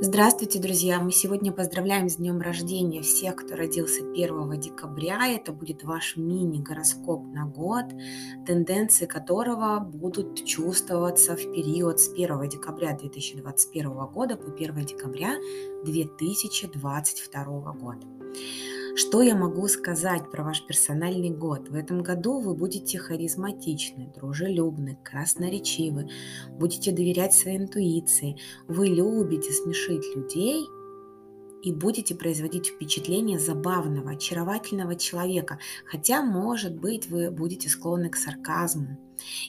Здравствуйте, друзья! Мы сегодня поздравляем с днем рождения всех, кто родился 1 декабря. Это будет ваш мини-гороскоп на год, тенденции которого будут чувствоваться в период с 1 декабря 2021 года по 1 декабря 2022 года. Что я могу сказать про ваш персональный год? В этом году вы будете харизматичны, дружелюбны, красноречивы, будете доверять своей интуиции, вы любите смешить людей и будете производить впечатление забавного, очаровательного человека, хотя, может быть, вы будете склонны к сарказму.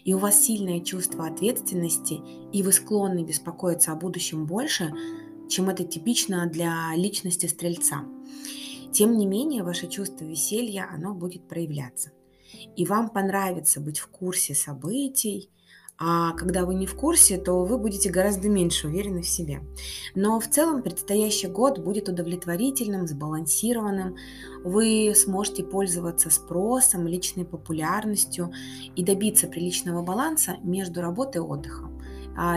И у вас сильное чувство ответственности, и вы склонны беспокоиться о будущем больше, чем это типично для личности стрельца. Тем не менее, ваше чувство веселья, оно будет проявляться. И вам понравится быть в курсе событий, а когда вы не в курсе, то вы будете гораздо меньше уверены в себе. Но в целом предстоящий год будет удовлетворительным, сбалансированным. Вы сможете пользоваться спросом, личной популярностью и добиться приличного баланса между работой и отдыхом,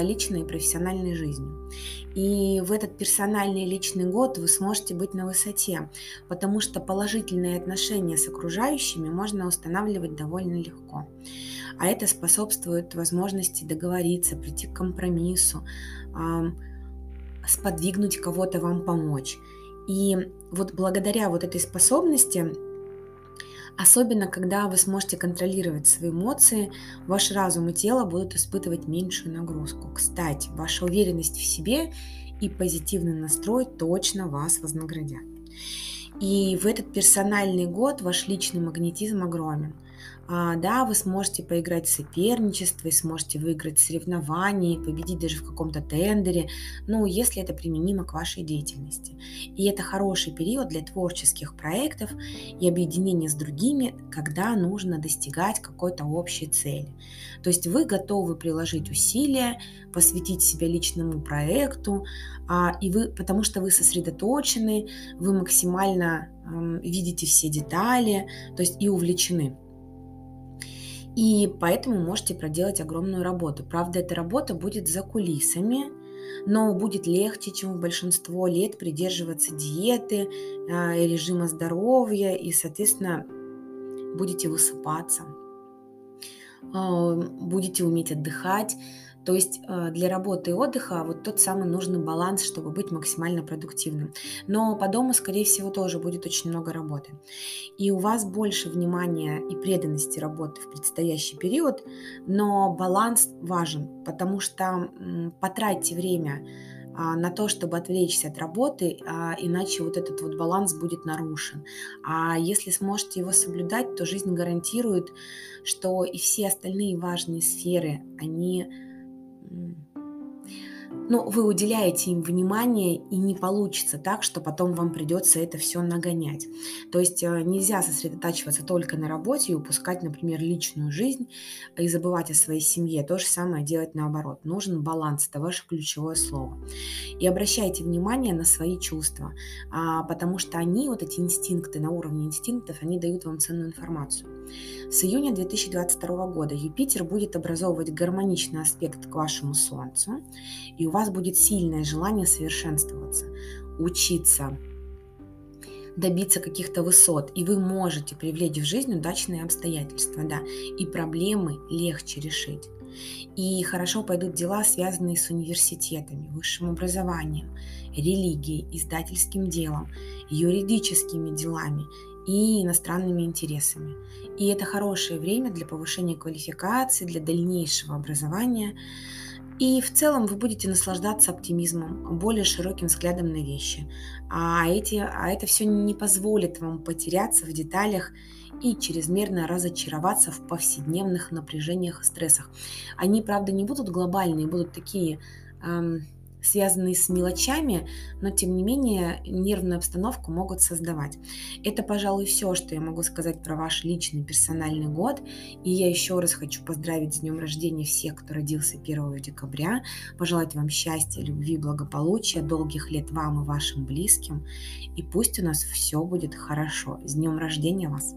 личной и профессиональной жизнью. И в этот персональный личный год вы сможете быть на высоте, потому что положительные отношения с окружающими можно устанавливать довольно легко. А это способствует возможности договориться, прийти к компромиссу, сподвигнуть кого-то вам помочь. И вот благодаря вот этой способности Особенно, когда вы сможете контролировать свои эмоции, ваш разум и тело будут испытывать меньшую нагрузку. Кстати, ваша уверенность в себе и позитивный настрой точно вас вознаградят. И в этот персональный год ваш личный магнетизм огромен. А, да, вы сможете поиграть в соперничество, и сможете выиграть соревнования, победить даже в каком-то тендере, ну, если это применимо к вашей деятельности. И это хороший период для творческих проектов и объединения с другими, когда нужно достигать какой-то общей цели. То есть вы готовы приложить усилия, посвятить себя личному проекту, а, и вы, потому что вы сосредоточены, вы максимально видите все детали, то есть и увлечены. И поэтому можете проделать огромную работу. Правда, эта работа будет за кулисами, но будет легче, чем в большинство лет придерживаться диеты, а, режима здоровья и, соответственно, будете высыпаться, а, будете уметь отдыхать, то есть э, для работы и отдыха вот тот самый нужный баланс, чтобы быть максимально продуктивным. Но по дому, скорее всего, тоже будет очень много работы. И у вас больше внимания и преданности работы в предстоящий период, но баланс важен, потому что потратьте время а, на то, чтобы отвлечься от работы, а, иначе вот этот вот баланс будет нарушен. А если сможете его соблюдать, то жизнь гарантирует, что и все остальные важные сферы, они но вы уделяете им внимание, и не получится так, что потом вам придется это все нагонять. То есть э, нельзя сосредотачиваться только на работе и упускать, например, личную жизнь и забывать о своей семье. То же самое делать наоборот. Нужен баланс, это ваше ключевое слово. И обращайте внимание на свои чувства, а, потому что они, вот эти инстинкты на уровне инстинктов, они дают вам ценную информацию. С июня 2022 года Юпитер будет образовывать гармоничный аспект к вашему Солнцу, и у вас будет сильное желание совершенствоваться, учиться, добиться каких-то высот, и вы можете привлечь в жизнь удачные обстоятельства, да, и проблемы легче решить. И хорошо пойдут дела, связанные с университетами, высшим образованием, религией, издательским делом, юридическими делами и иностранными интересами. И это хорошее время для повышения квалификации, для дальнейшего образования. И в целом вы будете наслаждаться оптимизмом, более широким взглядом на вещи. А, эти, а это все не позволит вам потеряться в деталях и чрезмерно разочароваться в повседневных напряжениях и стрессах. Они, правда, не будут глобальные, будут такие эм, связанные с мелочами, но тем не менее нервную обстановку могут создавать. Это, пожалуй, все, что я могу сказать про ваш личный персональный год. И я еще раз хочу поздравить с днем рождения всех, кто родился 1 декабря, пожелать вам счастья, любви, благополучия, долгих лет вам и вашим близким. И пусть у нас все будет хорошо. С днем рождения вас!